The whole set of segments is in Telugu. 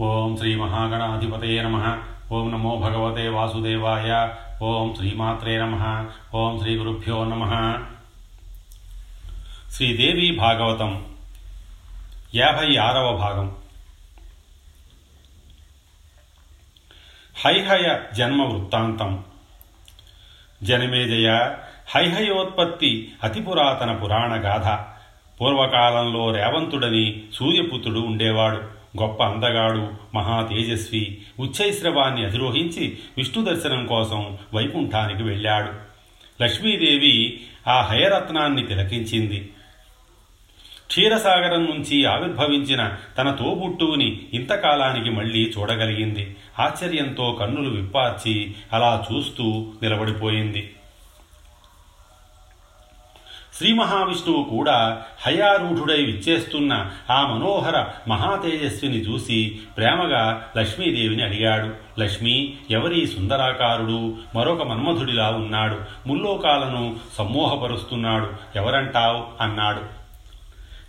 ఓం శ్రీ మహాగణాధిపతయ నమ. ఓం నమో భగవతే వాసుదేవాయ. ఓం శ్రీమాత్రే నమ. ఓం శ్రీ గురుభ్యో నమ. శ్రీదేవి భాగవతం యాభై ఆరవ భాగం. హైహయ జన్మ వృత్తాంతం. జనమేజయ హైహయోత్పత్తి అతి పురాతన పురాణ గాథ. పూర్వకాలంలో రేవంతుడని సూర్యపుత్రుడు ఉండేవాడు. గొప్ప అందగాడు మహా తేజస్వి ఉచ్చైశ్రవాన్ని అధిరోహించి విష్ణు దర్శనం కోసం వైకుంఠానికి వెళ్ళాడు. లక్ష్మీదేవి ఆ హయరత్నాన్ని తిలకించింది. క్షీరసాగరం నుంచి ఆవిర్భవించిన తన తోబుట్టువుని ఇంతకాలానికి మళ్ళీ చూడగలిగింది. ఆశ్చర్యంతో కన్నులు విప్పార్చి అలా చూస్తూ నిలబడిపోయింది. శ్రీ మహావిష్ణువు కూడా హయారూఢుడై విచ్చేస్తున్న ఆ మనోహర మహాతేజస్విని చూసి ప్రేమగా లక్ష్మీదేవిని అడిగాడు. లక్ష్మి ఎవరి సుందరాకారుడు మరొక మన్మధుడిలా ఉన్నాడు. ముల్లోకాలను సమ్మోహపరుస్తున్నాడు. ఎవరంటావు? అన్నాడు.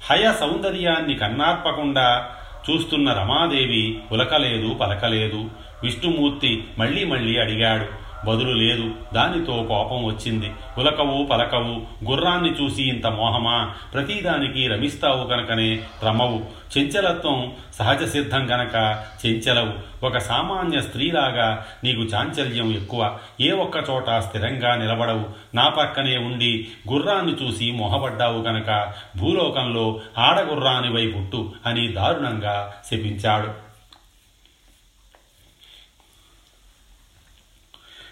హయ సౌందర్యాన్ని కన్నార్పకుండా చూస్తున్న రమాదేవి ఉలకలేదు పలకలేదు. విష్ణుమూర్తి మళ్ళీ మళ్ళీ అడిగాడు. బదులు లేదు. దానితో కోపం వచ్చింది. ఉలకవు పలకవు గుర్రాన్ని చూసి ఇంత మోహమా? ప్రతిదానికి రమిస్తావు కనుకనే రమవు చెంచలత్వం సహజ సిద్ధం గనక చెంచలవు. ఒక సామాన్య స్త్రీలాగా నీకు చాంచల్యం ఎక్కువ. ఏ ఒక్క చోట స్థిరంగా నిలబడవు. నా పక్కనే ఉండి గుర్రాన్ని చూసి మొహబడ్డావు గనక భూలోకంలో ఆడగుర్రానివై పుట్టు అని దారుణంగా శపించాడు.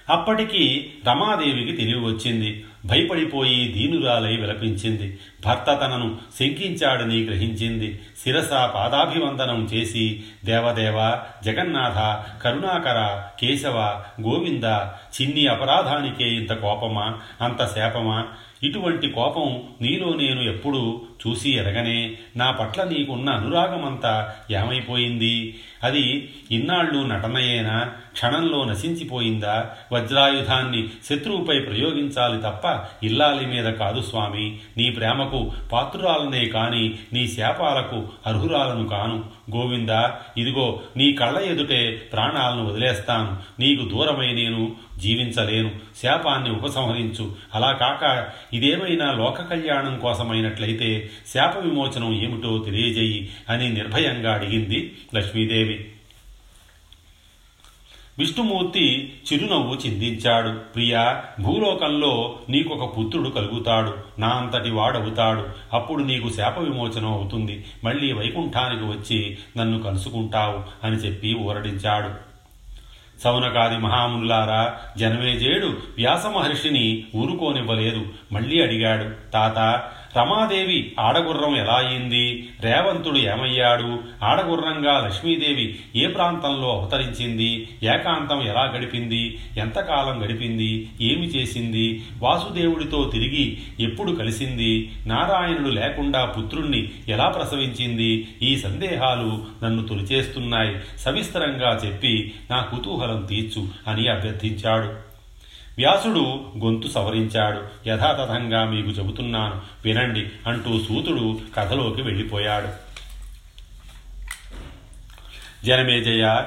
అప్పటికి రమాదేవికి తెలివి వచ్చింది. భయపడిపోయి దీనురాలై విలపించింది. భర్త తనను శంకించాడని గ్రహించింది. శిరస పాదాభివందనం చేసి దేవదేవ జగన్నాథ కరుణాకర కేశవ గోవింద చిన్ని అపరాధానికే ఇంత కోపమా? అంత శాపమా? ఇటువంటి కోపం నీలో నేను ఎప్పుడూ చూసి ఎరగనే నా పట్ల నీకున్న అనురాగమంతా ఏమైపోయింది? అది ఇన్నాళ్ళు నటనయేనా? క్షణంలో నశించిపోయిందా? వజ్రాయుధాన్ని శత్రువుపై ప్రయోగించాలి తప్ప ఇల్లాలి మీద కాదు స్వామి. నీ ప్రేమకు పాత్రురాలనే కాని నీ శాపాలకు అర్హురాలను కాను. గోవింద ఇదిగో నీ కళ్ళ ఎదుటే ప్రాణాలను వదిలేస్తాను. నీకు దూరమై నేను జీవించలేను. శాపాన్ని ఉపసంహరించు. అలా కాక ఇదేమైనా లోక కళ్యాణం కోసమైనట్లయితే శాప విమోచనం ఏమిటో తెలియజేయి అని నిర్భయంగా అడిగింది లక్ష్మీదేవి. విష్ణుమూర్తి చిరునవ్వు చిందించాడు. ప్రియా భూలోకంలో నీకొక పుత్రుడు కలుగుతాడు. నా అంతటి వాడవుతాడు. అప్పుడు నీకు శాప విమోచనం అవుతుంది. మళ్ళీ వైకుంఠానికి వచ్చి నన్ను కలుసుకుంటావు అని చెప్పి ఊరడించాడు. సౌనకాది మహాముల్లారా జనమేజేడు వ్యాసమహర్షిని ఊరుకోనివ్వలేదు. మళ్ళీ అడిగాడు తాత రమాదేవి ఆడగుర్రం ఎలా అయింది? రేవంతుడు ఏమయ్యాడు? ఆడగుర్రంగా లక్ష్మీదేవి ఏ ప్రాంతంలో అవతరించింది? ఏకాంతం ఎలా గడిపింది? ఎంతకాలం గడిపింది? ఏమి చేసింది? వాసుదేవుడితో తిరిగి ఎప్పుడు కలిసింది? నారాయణుడు లేకుండా పుత్రుణ్ణి ఎలా ప్రసవించింది? ఈ సందేహాలు నన్ను తొలిచేస్తున్నాయి. సవిస్తరంగా చెప్పి నా కుతూహలం తీర్చు అని అభ్యర్థించాడు. వ్యాసుడు గొంతు సవరించాడు. యథాతథంగా మీకు చెబుతున్నాను. వినండి అంటూ సూతుడు కథలోకి వెళ్ళిపోయాడు. జనమేజయ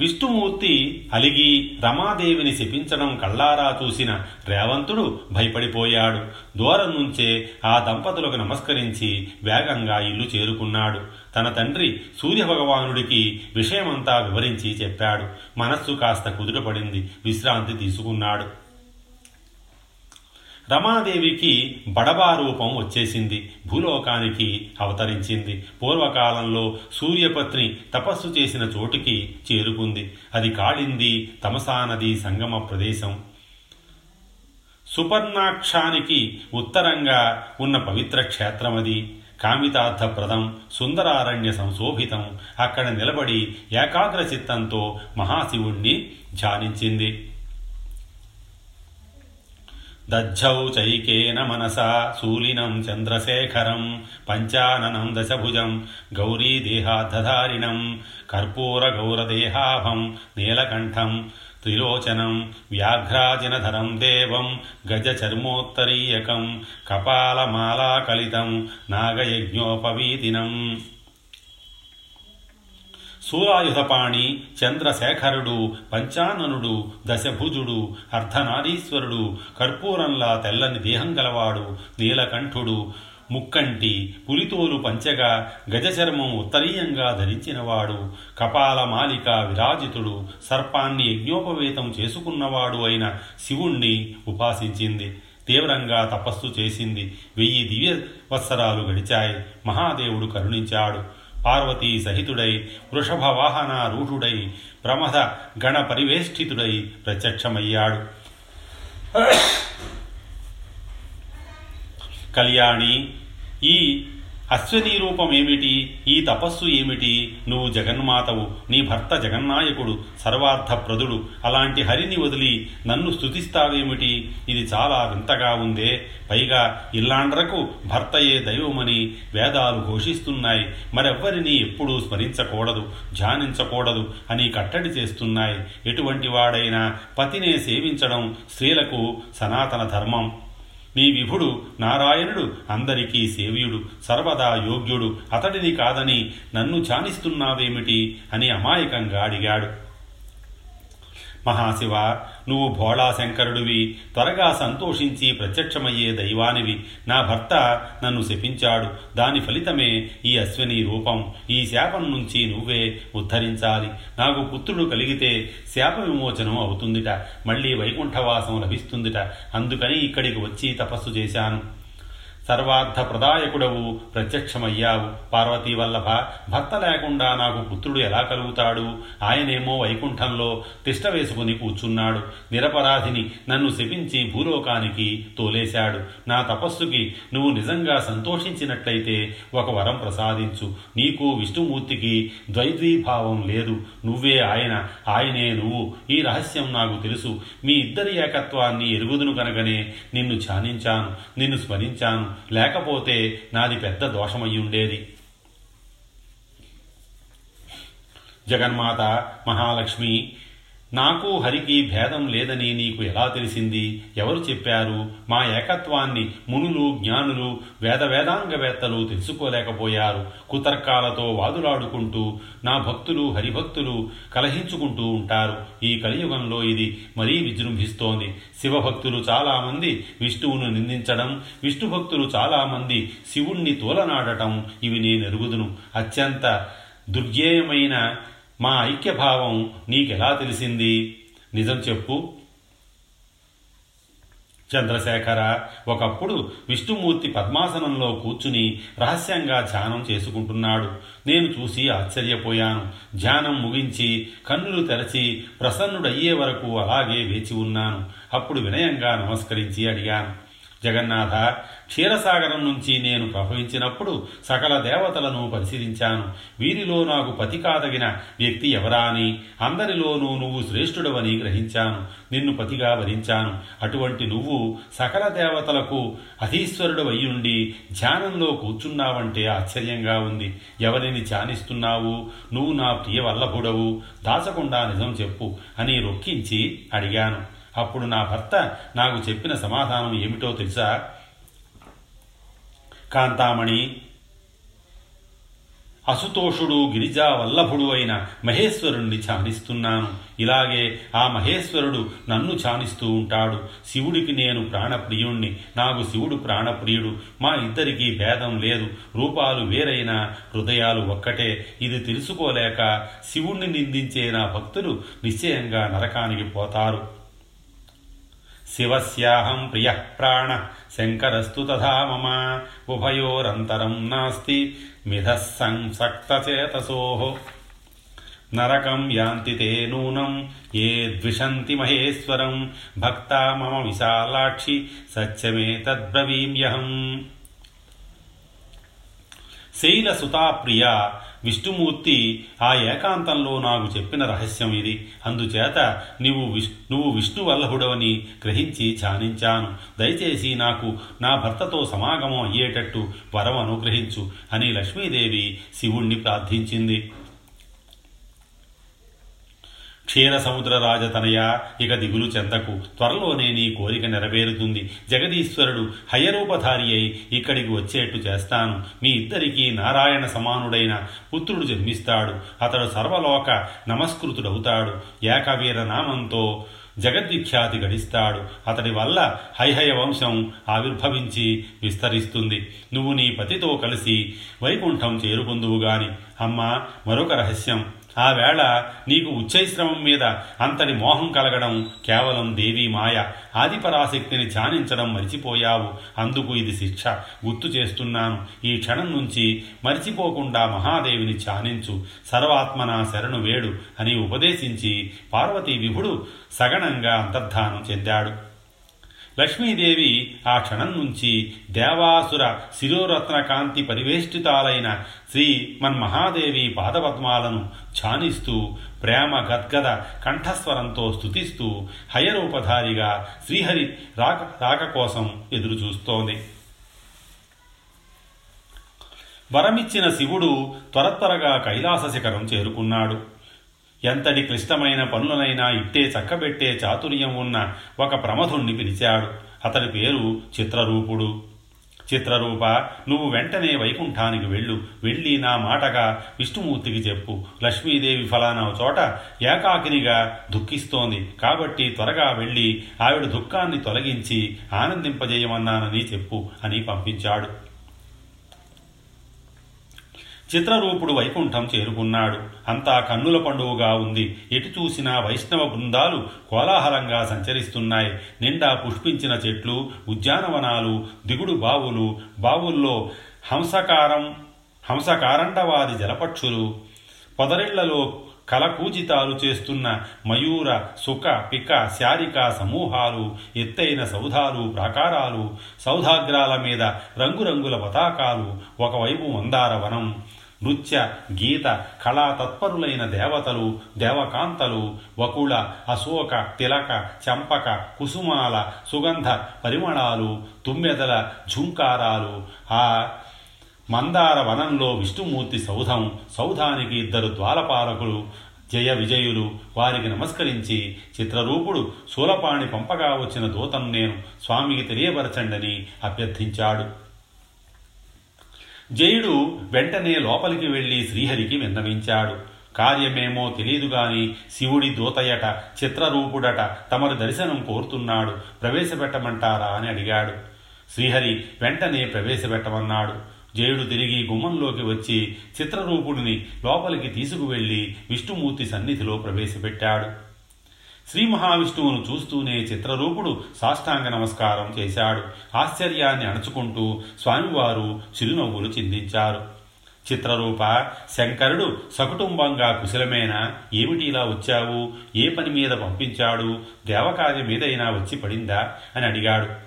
విష్ణుమూర్తి అలిగి రమాదేవిని శపించడం కళ్ళారా చూసిన రేవంతుడు భయపడిపోయాడు. దూరం నుంచే ఆ దంపతులకు నమస్కరించి వేగంగా ఇల్లు చేరుకున్నాడు. తన తండ్రి సూర్యభగవానుడికి విషయమంతా వివరించి చెప్పాడు. మనస్సు కాస్త కుదుటపడింది. విశ్రాంతి తీసుకున్నాడు. రమాదేవికి బడబారూపం వచ్చేసింది. భూలోకానికి అవతరించింది. పూర్వకాలంలో సూర్యపత్ని తపస్సు చేసిన చోటుకి చేరుకుంది. అది కాళింది తమసానది సంగమ ప్రదేశం. సుపర్ణాక్షానికి ఉత్తరంగా ఉన్న పవిత్ర క్షేత్రమది. కామితార్థప్రదం సుందరారణ్య సంశోభితం. అక్కడ నిలబడి ఏకాగ్ర చిత్తంతో మహాశివుణ్ణి ధ్యానించింది. దజ్జౌ చైకేన మనసా శూలినం చంద్రశేఖరం పంచాననం దశభుజం గౌరీదేహాధారిణం కర్పూరగౌరదేహాభం నీలకంఠం త్రిలోచనం వ్యాఘ్రాజినధరం దేవం గజచర్మోత్తరీయకం కపాలమాలాకలితం నాగయజ్ఞోపవీతినం సూరాయుధపాణి చంద్రశేఖరుడు పంచాననుడు దశభుజుడు అర్ధనారీశ్వరుడు కర్పూరంలా తెల్లని దేహం గలవాడు నీలకంఠుడు ముక్కంటి పులితోలు పంచగా గజచర్మం ఉత్తరీయంగా ధరించినవాడు కపాల మాలిక విరాజితుడు సర్పాన్ని యజ్ఞోపవేతం చేసుకున్నవాడు అయిన శివుణ్ణి ఉపాసించింది. తీవ్రంగా తపస్సు చేసింది. వెయ్యి దివ్య వత్సరాలు గడిచాయి. మహాదేవుడు కరుణించాడు. పార్వతీ సహితుడై వృషభ వాహనారూఢుడై రూఢుడై గణ పరివేష్టితుడై ప్రత్యక్షమయ్యాడు. కళ్యాణి ఈ అశ్వనీ రూపం ఏమిటి? ఈ తపస్సు ఏమిటి? నువ్వు జగన్మాతవు నీ భర్త జగన్నాయకుడు సర్వార్థప్రదుడు. అలాంటి హరిని వదిలి నన్ను స్తుతిస్తావేమిటి? ఇది చాలా వింతగా ఉందే. పైగా ఇల్లాండ్రకు భర్తయే దైవమని వేదాలు ఘోషిస్తున్నాయి. మరెవ్వరిని ఎప్పుడూ స్మరించకూడదు ధ్యానించకూడదు అని కట్టడి చేస్తున్నాయి. ఎటువంటి వాడైనా పతినే సేవించడం స్త్రీలకు సనాతన ధర్మం. నీ విభుడు నారాయణుడు అందరికీ సేవ్యుడు సర్వదా యోగ్యుడు. అతడిని కాదని నన్ను చానిస్తున్నావేమిటి అని అమాయకంగా అడిగాడు. మహాశివ నువ్వు భోళాశంకరుడివి. త్వరగా సంతోషించి ప్రత్యక్షమయ్యే దైవానివి. నా భర్త నన్ను శపించాడు. దాని ఫలితమే ఈ అశ్విని రూపం. ఈ శాపం నుంచి నువ్వే ఉద్ధరించాలి. నాకు పుత్రుడు కలిగితే శాప విమోచనం అవుతుందిట. మళ్ళీ వైకుంఠవాసం లభిస్తుందిట. అందుకని ఇక్కడికి వచ్చి తపస్సు చేశాను. సర్వార్థ ప్రదాయకుడవు ప్రత్యక్షమయ్యావు. పార్వతీ వల్లభ భర్త లేకుండా నాకు పుత్రుడు ఎలా కలుగుతాడు? ఆయనేమో వైకుంఠంలో తిష్ట వేసుకుని కూర్చున్నాడు. నిరపరాధిని నన్ను శపించి భూలోకానికి తోలేశాడు. నా తపస్సుకి నువ్వు నిజంగా సంతోషించినట్లయితే ఒక వరం ప్రసాదించు. నీకు విష్ణుమూర్తికి ద్వైద్వీభావం లేదు. నువ్వే ఆయన ఆయనే నువ్వు. ఈ రహస్యం నాకు తెలుసు. మీ ఇద్దరి ఏకత్వాన్ని ఎరుగుదును కనుగనే నిన్ను ధ్యానించాను నిన్ను స్మరించాను. లేకపోతే నాది పెద్ద దోషమయ్యుండేది జగన్మాత మహాలక్ష్మి నాకు హరికి భేదం లేదని నీకు ఎలా తెలిసింది? ఎవరు చెప్పారు? మా ఏకత్వాన్ని మునులు జ్ఞానులు వేద వేదాంగవేత్తలు తెలుసుకోలేకపోయారు. కుతర్కాలతో వాదులాడుకుంటూ నా భక్తులు హరిభక్తులు కలహించుకుంటూ ఉంటారు. ఈ కలియుగంలో ఇది మరీ విజృంభిస్తోంది. శివభక్తులు చాలామంది విష్ణువును నిందించడం విష్ణు భక్తులు చాలామంది శివుణ్ణి తోలనాడటం ఇవి నేను ఎరుగుదును అత్యంత దుర్గేయమైన మా ఐక్యభావం నీకెలా తెలిసింది? నిజం చెప్పు. చంద్రశేఖర ఒకప్పుడు విష్ణుమూర్తి పద్మాసనంలో కూర్చుని రహస్యంగా ధ్యానం చేసుకుంటున్నాడు. నేను చూసి ఆశ్చర్యపోయాను. ధ్యానం ముగించి కన్నులు తెరచి ప్రసన్నుడయ్యే వరకు అలాగే వేచి ఉన్నాను. అప్పుడు వినయంగా నమస్కరించి అడిగాను. జగన్నాథ క్షీరసాగరం నుంచి నేను ప్రవహించినప్పుడు సకల దేవతలను పరిశీలించాను. వీరిలో నాకు పతి కాదగిన వ్యక్తి ఎవరా అని అందరిలోనూ నువ్వు శ్రేష్ఠుడవని గ్రహించాను. నిన్ను పతిగా వరించాను. అటువంటి నువ్వు సకల దేవతలకు అధీశ్వరుడు అయ్యుండి ధ్యానంలో కూర్చున్నావంటే ఆశ్చర్యంగా ఉంది. ఎవరిని ధ్యానిస్తున్నావు? నువ్వు నా ప్రియ వల్లభుడవు. దాచకుండా నిజం చెప్పు అని రొక్కించి అడిగాను. అప్పుడు నా భర్త నాకు చెప్పిన సమాధానం ఏమిటో తెలుసా? కాంతామణి. అసుతోషుడు గిరిజా వల్లభుడు అయిన మహేశ్వరుణ్ణి ఛానిస్తున్నాను. ఇలాగే ఆ మహేశ్వరుడు నన్ను ఛానిస్తూ ఉంటాడు. శివుడికి నేను ప్రాణప్రియుణ్ణి. నాకు శివుడు ప్రాణప్రియుడు. మా ఇద్దరికీ భేదం లేదు. రూపాలు వేరైన హృదయాలు ఒక్కటే. ఇది తెలుసుకోలేక శివుణ్ణి నిందించే నా భక్తులు నిశ్చయంగా నరకానికి పోతారు. शिवस्याहं प्रियः प्राणः। शङ्करस्तु तथा मम। उभयोरन्तरं नास्ति। मिधः संसक्तचेतसोः। नरकं यान्ति ते ये द्विषन्ति महेश्वरं। भक्ता मम विशालाक्षि। सत्यमेतद्ब्रवीम्यहम् शैलसुता प्रिया విష్ణుమూర్తి ఆ ఏకాంతంలో నాకు చెప్పిన రహస్యం ఇది. అందుచేత నీవు విష్ నువ్వు విష్ణువల్లభుడవని గ్రహించి ధ్యానించాను. దయచేసి నాకు నా భర్తతో సమాగమం అయ్యేటట్టు వరం అనుగ్రహించు అని లక్ష్మీదేవి శివుణ్ణి ప్రార్థించింది. క్షీరసముద్ర రాజతనయ ఇక దిగులు చెందకు త్వరలోనే నీ కోరిక నెరవేరుతుంది. జగదీశ్వరుడు హయరూపధారి అయి ఇక్కడికి వచ్చేట్టు చేస్తాను. మీ ఇద్దరికీ నారాయణ సమానుడైన పుత్రుడు జన్మిస్తాడు. అతడు సర్వలోక నమస్కృతుడవుతాడు. ఏకవీర నామంతో జగద్విఖ్యాతి గడిస్తాడు. అతడి వల్ల హైహయ వంశం ఆవిర్భవించి విస్తరిస్తుంది. నువ్వు నీ పతితో కలిసి వైకుంఠం చేరుకుందువుగాని అమ్మ అమ్మా మరొక రహస్యం. ఆ వేళ నీకు ఉచ్చైశ్రమం మీద అంతటి మోహం కలగడం కేవలం దేవీ మాయ. ఆదిపరాశక్తిని ధ్యానించడం మరిచిపోయావు. అందుకు ఇది శిక్ష. గుర్తు చేస్తున్నాను. ఈ క్షణం నుంచి మరిచిపోకుండా మహాదేవిని ధ్యానించు. సర్వాత్మన శరణు వేడు అని ఉపదేశించి పార్వతీ విభుడు సగణంగా అంతర్ధానం చెందాడు. లక్ష్మీదేవి ఆ క్షణం నుంచి దేవాసుర శిరోరత్న కాంతి పరివేష్టితాలైన శ్రీ మన్మహాదేవి పాదపద్మాలను ఛానిస్తూ ప్రేమ గద్గద కంఠస్వరంతో స్తుతిస్తూ హయరూపధారిగా శ్రీహరి రాక రాక కోసం ఎదురుచూస్తోంది వరమిచ్చిన శివుడు త్వర త్వరగా కైలాస శిఖరం చేరుకున్నాడు. ఎంతటి క్లిష్టమైన పనులనైనా ఇట్టే చక్కబెట్టే చాతుర్యం ఉన్న ఒక ప్రమధుణ్ణి పిలిచాడు. అతడి పేరు చిత్రరూపుడు. చిత్రరూప నువ్వు వెంటనే వైకుంఠానికి వెళ్ళు. వెళ్ళి నా మాటగా విష్ణుమూర్తికి చెప్పు. లక్ష్మీదేవి ఫలానా చోట ఏకాకినిగా దుఃఖిస్తోంది. కాబట్టి త్వరగా వెళ్ళి ఆవిడ దుఃఖాన్ని తొలగించి ఆనందింపజేయమన్నానని చెప్పు అని పంపించాడు. చిత్రరూపుడు వైకుంఠం చేరుకున్నాడు. అంతా కన్నుల పండువుగా ఉంది. ఎటు చూసినా వైష్ణవ బృందాలు కోలాహలంగా సంచరిస్తున్నాయి. నిండా పుష్పించిన చెట్లు ఉద్యానవనాలు దిగుడు బావులు బావుల్లో హంసకారం హంసకారండవాది జలపక్షులు పొదరిళ్ళలో కలకూజితాలు చేస్తున్న మయూర సుఖ పిక శారిక సమూహాలు ఎత్తైన సౌధాలు ప్రాకారాలు సౌధాగ్రాల మీద రంగురంగుల పతాకాలు ఒకవైపు మందార వనం నృత్య గీత కళా తత్పరులైన దేవతలు దేవకాంతలు వకుళ అశోక తిలక చంపక కుసుమాల సుగంధ పరిమళాలు తుమ్మెదల ఝుంకారాలు ఆ మందార వనంలో విష్ణుమూర్తి సౌధం సౌధానికి ఇద్దరు ద్వారపాలకులు జయ విజయులు వారికి నమస్కరించి చిత్రరూపుడు శూలపాణి పంపగా వచ్చిన దూతను నేను స్వామికి తెలియపరచండని అభ్యర్థించాడు. జయుడు వెంటనే లోపలికి వెళ్ళి శ్రీహరికి విన్నవించాడు. కార్యమేమో తెలియదు గాని శివుడి దూతయట చిత్రరూపుడట తమరు దర్శనం కోరుతున్నాడు. ప్రవేశపెట్టమంటారా అని అడిగాడు. శ్రీహరి వెంటనే ప్రవేశపెట్టమన్నాడు. జయుడు తిరిగి గుమ్మంలోకి వచ్చి చిత్రరూపుడిని లోపలికి తీసుకువెళ్ళి విష్ణుమూర్తి సన్నిధిలో ప్రవేశపెట్టాడు. శ్రీ మహావిష్ణువును చూస్తూనే చిత్రరూపుడు సాష్టాంగ నమస్కారం చేశాడు. ఆశ్చర్యాన్ని అణుచుకుంటూ స్వామివారు చిరునవ్వులు చిందించారు. చిత్రరూప శంకరుడు సకుటుంబంగా కుశలమేనా? ఏమిటి ఇలా వచ్చావు? ఏ పని మీద పంపించాడు? దేవకార్యం మీదైనా వచ్చి పడిందా? అని అడిగాడు.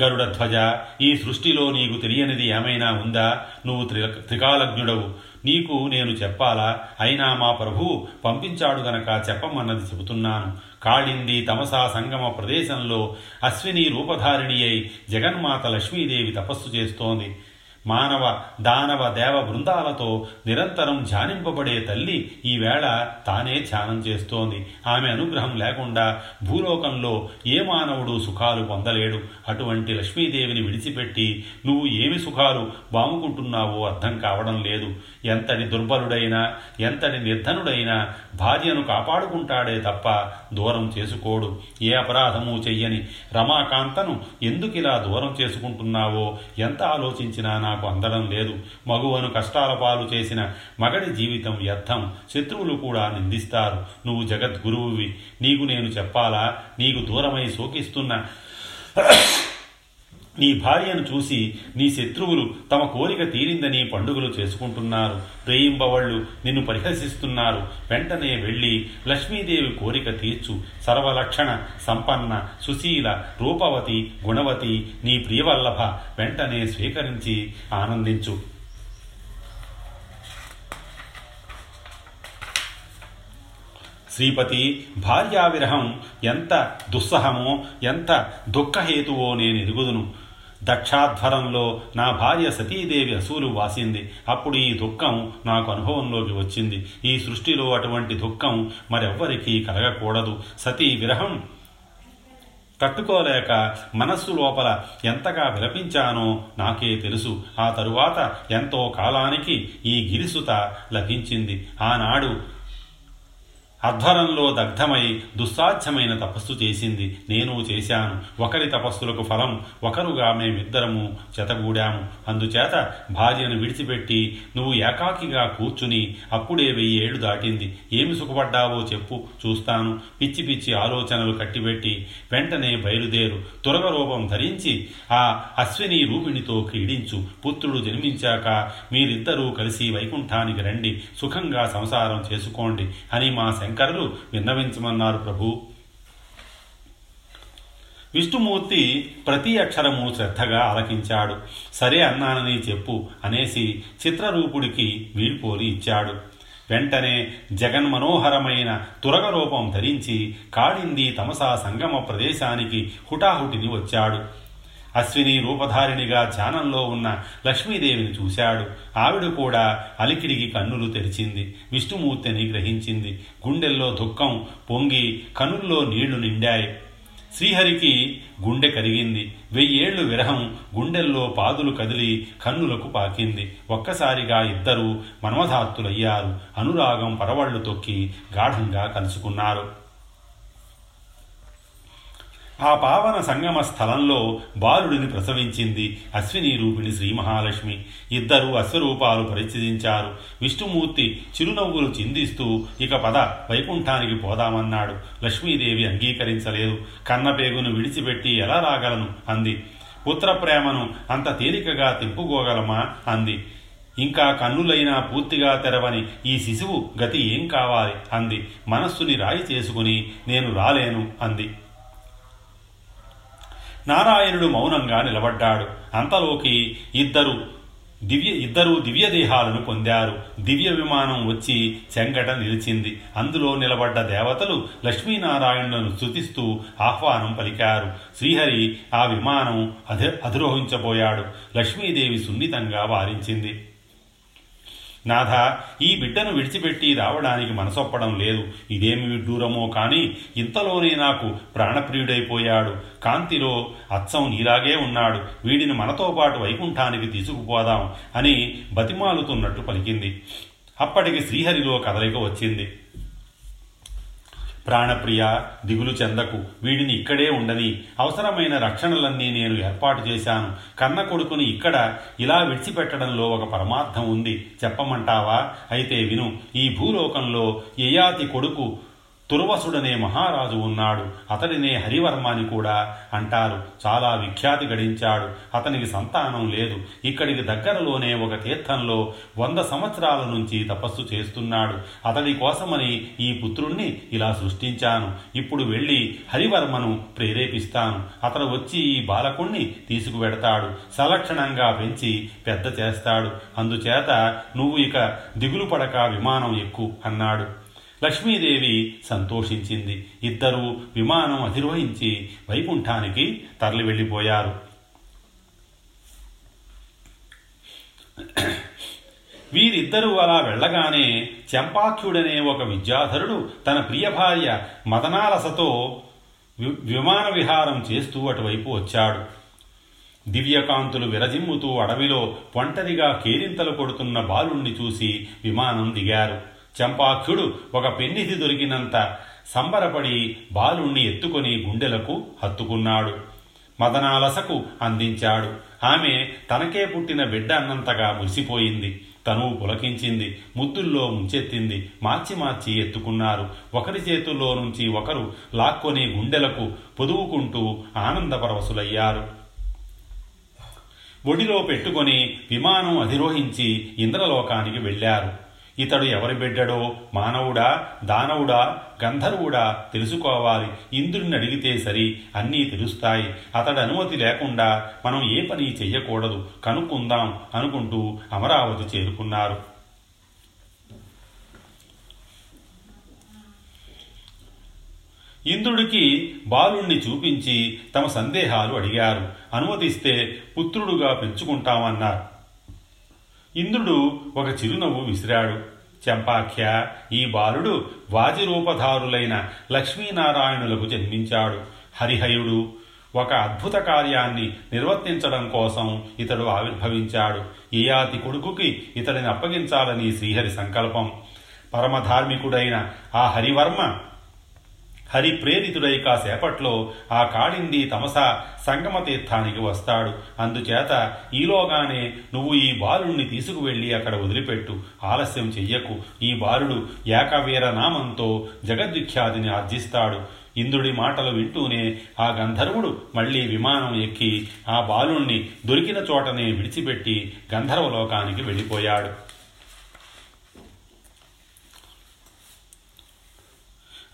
గరుడధ్వజ ఈ సృష్టిలో నీకు తెలియనిది ఏమైనా ఉందా? నువ్వు త్రి త్రికాలజ్ఞుడవు. నీకు నేను చెప్పాలా? అయినా మా ప్రభువు పంపించాడు గనక చెప్పమన్నది చెబుతున్నాను. కాళింది తమసా సంగమ ప్రదేశంలో అశ్విని రూపధారిణి అయి జగన్మాత లక్ష్మీదేవి తపస్సు చేస్తోంది. మానవ దానవ దేవ బృందాలతో నిరంతరం ధ్యానింపబడే తల్లి ఈవేళ తానే ధ్యానం చేస్తోంది. ఆమె అనుగ్రహం లేకుండా భూలోకంలో ఏ మానవుడు సుఖాలు పొందలేడు. అటువంటి లక్ష్మీదేవిని విడిచిపెట్టి నువ్వు ఏమి సుఖాలు బాముకుంటున్నావో అర్థం కావడం లేదు. ఎంతటి దుర్బలుడైనా ఎంతటి నిర్ధనుడైనా భార్యను కాపాడుకుంటాడే తప్ప దూరం చేసుకోడు. ఏ అపరాధము చెయ్యని రమాకాంతను ఎందుకిలా దూరం చేసుకుంటున్నావో ఎంత ఆలోచించినా నాకు అందడం లేదు. మగువను కష్టాల పాలు చేసిన మగడి జీవితం వ్యర్థం. శత్రువులు కూడా నిందిస్తారు. నువ్వు జగద్గురువువి. నీకు నేను చెప్పాలా? నీకు దూరమై శోకిస్తున్న నీ భార్యను చూసి నీ శత్రువులు తమ కోరిక తీరిందని పండుగలు చేసుకుంటున్నారు. ప్రేయింబవళ్ళు నిన్ను పరిహసిస్తున్నారు. వెంటనే వెళ్ళి లక్ష్మీదేవి కోరిక తీర్చు. సర్వలక్షణ సంపన్న సుశీల రూపవతి గుణవతి నీ ప్రియవల్లభ వెంటనే స్వీకరించి ఆనందించు. శ్రీపతి భార్యావిరహం ఎంత దుస్సహమో ఎంత దుఃఖహేతువో నేను ఎరుగుదును దక్షాధ్వరంలో నా భార్య సతీదేవి అసూలు వాసింది. అప్పుడు ఈ దుఃఖం నాకు అనుభవంలోకి వచ్చింది. ఈ సృష్టిలో అటువంటి దుఃఖం మరెవ్వరికీ కలగకూడదు. సతీ విరహం తట్టుకోలేక మనస్సు లోపల ఎంతగా విలపించానో నాకే తెలుసు. ఆ తరువాత ఎంతో కాలానికి ఈ గిరిసుత లభించింది. ఆనాడు అధ్వరంలో దగ్ధమై దుస్సాధ్యమైన తపస్సు చేసింది. నేను చేశాను. ఒకరి తపస్సులకు ఫలం ఒకరుగా మేమిద్దరము చెతగూడాము. అందుచేత భార్యను విడిచిపెట్టి నువ్వు ఏకాకిగా కూర్చుని అప్పుడే వెయ్యి ఏళ్ళు దాటింది. ఏమి సుఖపడ్డావో చెప్పు చూస్తాను. పిచ్చి పిచ్చి ఆలోచనలు కట్టిపెట్టి వెంటనే బయలుదేరు. తురగ రూపం ధరించి ఆ అశ్విని రూపిణితో క్రీడించు. పుత్రుడు జన్మించాక మీరిద్దరూ కలిసి వైకుంఠానికి రండి. సుఖంగా సంసారం చేసుకోండి. అని మా శంకరులు విన్నవించమన్నారు ప్రభు. విష్ణుమూర్తి ప్రతి అక్షరము శ్రద్ధగా ఆలకించాడు. సరే అన్నానని చెప్పు అనేసి చిత్రరూపుడికి వీడ్పోలి ఇచ్చాడు. వెంటనే జగన్మనోహరమైన తురగ రూపం ధరించి కాళింది తమసా సంగమ ప్రదేశానికి హుటాహుటిని వచ్చాడు. అశ్విని రూపధారిణిగా ధ్యానంలో ఉన్న లక్ష్మీదేవిని చూశాడు. ఆవిడ కూడా అలికిడికి కన్నులు తెరిచింది. విష్ణుమూర్తిని గ్రహించింది. గుండెల్లో దుఃఖం పొంగి కనుల్లో నీళ్ళు నిండాయి. శ్రీహరికి గుండె కరిగింది. వెయ్యేళ్ళు విరహం గుండెల్లో పాదులు కదిలి కన్నులకు పాకింది. ఒక్కసారిగా ఇద్దరూ మన్మధాత్తులయ్యారు అనురాగం పరవళ్ళు తొక్కి గాఢంగా కలుసుకున్నారు. ఆ పావన సంగమ స్థలంలో బాలుడిని ప్రసవించింది అశ్విని రూపిణి శ్రీ మహాలక్ష్మి ఇద్దరు అశ్వరూపాలు పరిచయించారు విష్ణుమూర్తి చిరునవ్వులు చిందిస్తూ ఇక పద వైకుంఠానికి పోదామన్నాడు. లక్ష్మీదేవి అంగీకరించలేదు. కన్నపేగును విడిచిపెట్టి ఎలా రాగలను? అంది. పుత్ర ప్రేమను అంత తేలికగా తింపుకోగలమా అంది. ఇంకా కన్నులైనా పూర్తిగా తెరవని ఈ శిశువు గతి ఏం కావాలి? అంది. మనస్సుని రాయి చేసుకుని నేను రాలేను. అంది. నారాయణుడు మౌనంగా నిలబడ్డాడు. అంతలోకి ఇద్దరు దివ్య ఇద్దరు దివ్య దేహాలను పొందారు. దివ్య విమానం వచ్చి చెంగట నిలిచింది. అందులో నిలబడ్డ దేవతలు లక్ష్మీనారాయణులను స్థుతిస్తూ ఆహ్వానం పలికారు. శ్రీహరి ఆ విమానం అధి అధిరోహించబోయాడు. లక్ష్మీదేవి సున్నితంగా వారించింది. నాథ ఈ బిడ్డను విడిచిపెట్టి రావడానికి మనసొప్పడం లేదు. ఇదేమి విడ్డూరమో కానీ ఇంతలోనే నాకు ప్రాణప్రియుడైపోయాడు. కాంతిలో అచ్చం నీలాగే ఉన్నాడు. వీడిని మనతో పాటు వైకుంఠానికి తీసుకుపోదాం అని బతిమాలుతున్నట్టు పలికింది. అప్పటికి శ్రీహరిలో కదలిక వచ్చింది. ప్రాణప్రియ దిగులు చెందకు. వీడిని ఇక్కడే ఉండని అవసరమైన రక్షణలన్నీ నేను ఏర్పాటు చేశాను. కన్న కొడుకుని ఇక్కడ ఇలా విడిచిపెట్టడంలో ఒక పరమార్థం ఉంది. చెప్పమంటావా? అయితే విను ఈ భూలోకంలో యయాతి కొడుకు తుర్వసుడనే మహారాజు ఉన్నాడు. అతడినే హరివర్మ అని కూడా అంటారు. చాలా విఖ్యాతి గడించాడు. అతనికి సంతానం లేదు. ఇక్కడికి దగ్గరలోనే ఒక తీర్థంలో వంద సంవత్సరాల నుంచి తపస్సు చేస్తున్నాడు. అతడి కోసమని ఈ పుత్రుణ్ణి ఇలా సృష్టించాను. ఇప్పుడు వెళ్ళి హరివర్మను ప్రేరేపిస్తాను. అతడు వచ్చి ఈ బాలకుణ్ణి తీసుకువెడతాడు. సలక్షణంగా పెంచి పెద్ద చేస్తాడు. అందుచేత నువ్వు ఇక దిగులు పడక విమానం ఎక్కు అన్నాడు. లక్ష్మీదేవి సంతోషించింది. ఇద్దరూ విమానం అధిరోహించి వైకుంఠానికి తరలి వెళ్ళిపోయారు. వీరిద్దరూ అలా వెళ్ళగానే చెంపాఖ్యుడనే ఒక విద్యాధరుడు తన ప్రియ భార్య మదనాలసతో విమాన విహారం చేస్తూ అటువైపు వచ్చాడు. దివ్యకాంతులు విరజిమ్ముతూ అడవిలో ఒంటరిగా కేరింతలు కొడుతున్న బాలుణ్ణి చూసి విమానం దిగారు. చంపాఖ్యుడు ఒక పెన్నిధి దొరికినంత సంబరపడి బాలుణ్ణి ఎత్తుకొని గుండెలకు హత్తుకున్నాడు. మదనాలసకు అందించాడు. ఆమె తనకే పుట్టిన బిడ్డ అన్నంతగా మురిసిపోయింది. తను పులకించింది. ముద్దుల్లో ముంచెత్తింది. మార్చి మార్చి ఎత్తుకున్నారు. ఒకరి చేతుల్లో నుంచి ఒకరు లాక్కొని గుండెలకు పొదువుకుంటూ ఆనందపరవశులయ్యారు. ఒడిలో పెట్టుకొని విమానం అధిరోహించి ఇంద్రలోకానికి వెళ్ళారు. ఇతడు ఎవరి బిడ్డడో మానవుడా దానవుడా గంధర్వుడా తెలుసుకోవాలి. ఇంద్రుడిని అడిగితే సరి అన్నీ తెలుస్తాయి. అతడి అనుమతి లేకుండా మనం ఏ పని చెయ్యకూడదు. కనుక్కుందాం అనుకుంటూ అమరావతి చేరుకున్నారు. ఇంద్రుడికి బాలుణ్ణి చూపించి తమ సందేహాలు అడిగారు. అనుమతిస్తే పుత్రుడుగా పెంచుకుంటామన్నారు. ఇంద్రుడు ఒక చిరునవ్వు విసిరాడు. చంపాఖ్య ఈ బాలుడు వాజిరూపధారులైన లక్ష్మీనారాయణులకు జన్మించాడు. హరిహయుడు ఒక అద్భుత కార్యాన్ని నిర్వర్తించడం కోసం ఇతడు ఆవిర్భవించాడు. ఏయాతి కొడుకుకి ఇతడిని అప్పగించాలని శ్రీహరి సంకల్పం. పరమధార్మికుడైన ఆ హరివర్మ హరి ప్రేరితుడై కాసేపట్లో ఆ కాళింది తమస సంగమ తీర్థానికి వస్తాడు. అందుచేత ఈలోగానే నువ్వు ఈ బాలుణ్ణి తీసుకువెళ్ళి అక్కడ వదిలిపెట్టు. ఆలస్యం చెయ్యకు. ఈ బాలుడు ఏకవీర నామంతో జగద్విఖ్యాతిని ఆర్జిస్తాడు. ఇంద్రుడి మాటలు వింటూనే ఆ గంధర్వుడు మళ్ళీ విమానం ఎక్కి ఆ బాలుణ్ణి దొరికిన చోటనే విడిచిపెట్టి గంధర్వలోకానికి వెళ్ళిపోయాడు.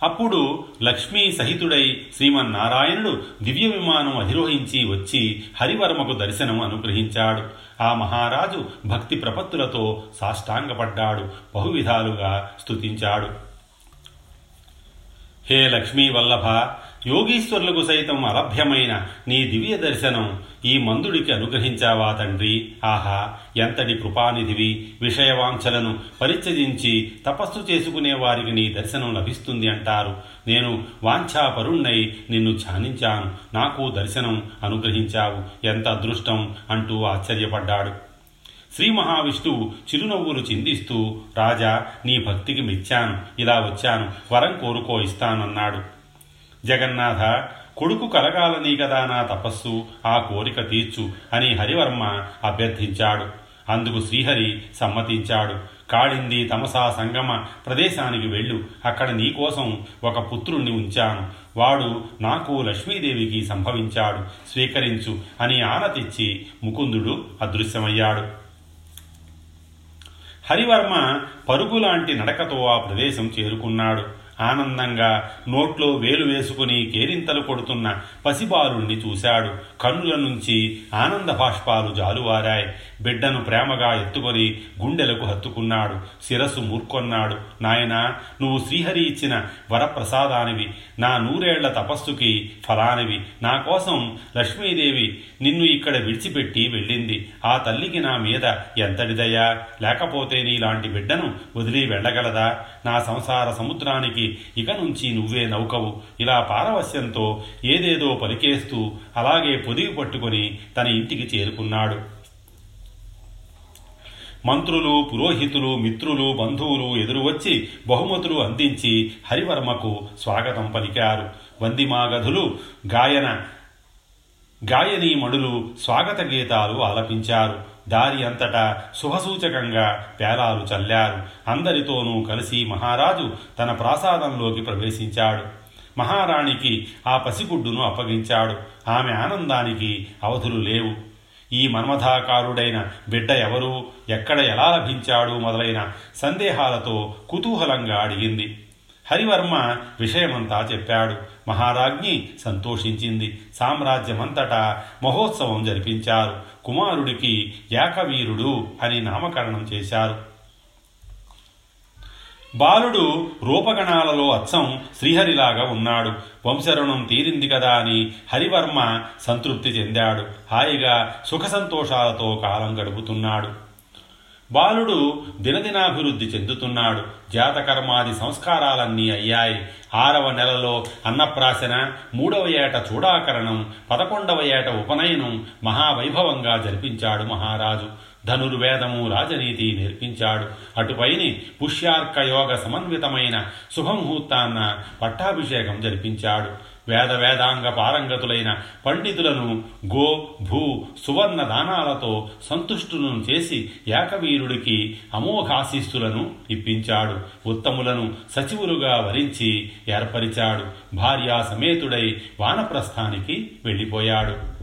అప్పుడు లక్ష్మీ సహితుడై శ్రీమన్నారాయణుడు దివ్య విమానం అధిరోహించి వచ్చి హరివర్మకు దర్శనం అనుగ్రహించాడు. ఆ మహారాజు భక్తి ప్రపత్తులతో సాష్టాంగపడ్డాడు. బహువిధాలుగా స్తుతించాడు. హే లక్ష్మీ వల్లభ యోగీశ్వరులకు సైతం అలభ్యమైన నీ దివ్య దర్శనం ఈ మందుడికి అనుగ్రహించావా తండ్రి? ఆహా ఎంతటి కృపానిధివి. విషయవాంఛలను పరిత్యజించి తపస్సు చేసుకునే వారికి నీ దర్శనం లభిస్తుంది అంటారు. నేను వాంఛాపరుణ్ణై నిన్ను ధ్యానించాను. నాకు దర్శనం అనుగ్రహించావు. ఎంత అదృష్టం అంటూ ఆశ్చర్యపడ్డాడు. శ్రీ మహావిష్ణువు చిరునవ్వులు చిందిస్తూ రాజా నీ భక్తికి మెచ్చాను. ఇలా వచ్చాను. వరం కోరుకో ఇస్తానన్నాడు. జగన్నాథ కొడుకు కలగాలని కదా నా తపస్సు ఆ కోరిక తీర్చు అని హరివర్మ అభ్యర్థించాడు. అందుకు శ్రీహరి సమ్మతించాడు. కాళింది తమసా సంగమ ప్రదేశానికి వెళ్ళు. అక్కడ నీకోసం ఒక పుత్రుణ్ణి ఉంచాను. వాడు నాకు లక్ష్మీదేవికి సంభవించాడు. స్వీకరించు అని ఆనతిచ్చి ముకుందుడు అదృశ్యమయ్యాడు. హరివర్మ పరుగులాంటి నడకతో ఆ ప్రదేశం చేరుకున్నాడు. ఆనందంగా నోట్లో వేలు వేసుకుని కేరింతలు కొడుతున్న పసిబాలుణ్ణి చూశాడు. కన్నుల నుంచి ఆనంద బాష్పాలు జాలువారాయి. బిడ్డను ప్రేమగా ఎత్తుకొని గుండెలకు హత్తుకున్నాడు. శిరస్సు మూర్కొన్నాడు. నాయనా నువ్వు శ్రీహరి ఇచ్చిన వరప్రసాదానివి నా నూరేళ్ళ తపస్సుకి ఫలానివి. నా కోసం లక్ష్మీదేవి నిన్ను ఇక్కడ విడిచిపెట్టి వెళ్ళింది. ఆ తల్లికి నా మీద ఎంతటిదయా లేకపోతే నీలాంటి బిడ్డను వదిలి వెళ్ళగలదా? నా సంసార సముద్రానికి ఇక నుంచి నువ్వే నౌకవు. ఇలా పారవశ్యంతో ఏదేదో పలికేస్తూ అలాగే పొదిగి పట్టుకొని తన ఇంటికి చేరుకున్నాడు. మంత్రులు పురోహితులు మిత్రులు బంధువులు ఎదురువచ్చి బహుమతులు అందించి హరివర్మకు స్వాగతం పలికారు. వందిమాగధులు గాయన గాయనీమణులు స్వాగత గీతాలు ఆలపించారు. దారి అంతటా శుభసూచకంగా పేలాలు చల్లారు. అందరితోనూ కలిసి మహారాజు తన ప్రాసాదంలోకి ప్రవేశించాడు. మహారాణికి ఆ పసిగుడ్డును అప్పగించాడు. ఆమె ఆనందానికి అవధులు లేవు. ఈ మన్మథాకారుడైన బిడ్డ ఎవరు? ఎక్కడ ఎలా లభించాడు? మొదలైన సందేహాలతో కుతూహలంగా అడిగింది. హరివర్మ విషయమంతా చెప్పాడు. మహారాజ్ఞి సంతోషించింది. సామ్రాజ్యమంతటా మహోత్సవం జరిపించారు. కుమారుడికి ఏకవీరుడు అని నామకరణం చేశారు. బాలుడు రూపగణాలలో అచ్చం శ్రీహరిలాగా ఉన్నాడు. వంశరుణం తీరింది కదా అని హరివర్మ సంతృప్తి చెందాడు. హాయిగా సుఖ సంతోషాలతో కాలం గడుపుతున్నాడు. బాలుడు దినదినాభివృద్ధి చెందుతున్నాడు. జాతకర్మాది సంస్కారాలన్నీ అయ్యాయి. ఆరవ నెలలో అన్నప్రాశన మూడవ ఏట చూడాకరణం పదకొండవ ఏట ఉపనయనం మహావైభవంగా జరిపించాడు మహారాజు. ధనుర్వేదము రాజనీతి నేర్పించాడు. అటుపైనే పుష్యార్క యోగ సమన్వితమైన శుభముహూర్తాన్న పట్టాభిషేకం జరిపించాడు. వేద వేదాంగ పారంగతులైన పండితులను గో భూ సువర్ణ దానాలతో సంతుష్టులను చేసి ఏకవీరుడికి అమోఘాశీస్సులను ఇప్పించాడు. ఉత్తములను సచివులుగా వరించి ఏర్పరిచాడు. భార్యా సమేతుడై వానప్రస్థానికి వెళ్ళిపోయాడు.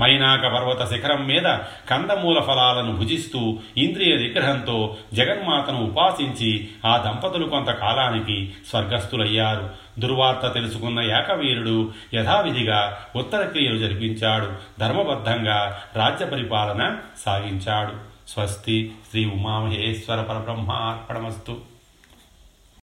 మైనాక పర్వత శిఖరం మీద కందమూల ఫలాలను భుజిస్తూ ఇంద్రియ నిగ్రహంతో జగన్మాతను ఉపాసించి ఆ దంపతులు కొంతకాలానికి స్వర్గస్థులయ్యారు. దుర్వార్త తెలుసుకున్న ఏకవీరుడు యథావిధిగా ఉత్తర క్రియలు జరిపించాడు. ధర్మబద్ధంగా రాజ్య పరిపాలన సాగించాడు. స్వస్తి శ్రీ ఉమామహేశ్వర పరబ్రహ్మార్పణమస్తు.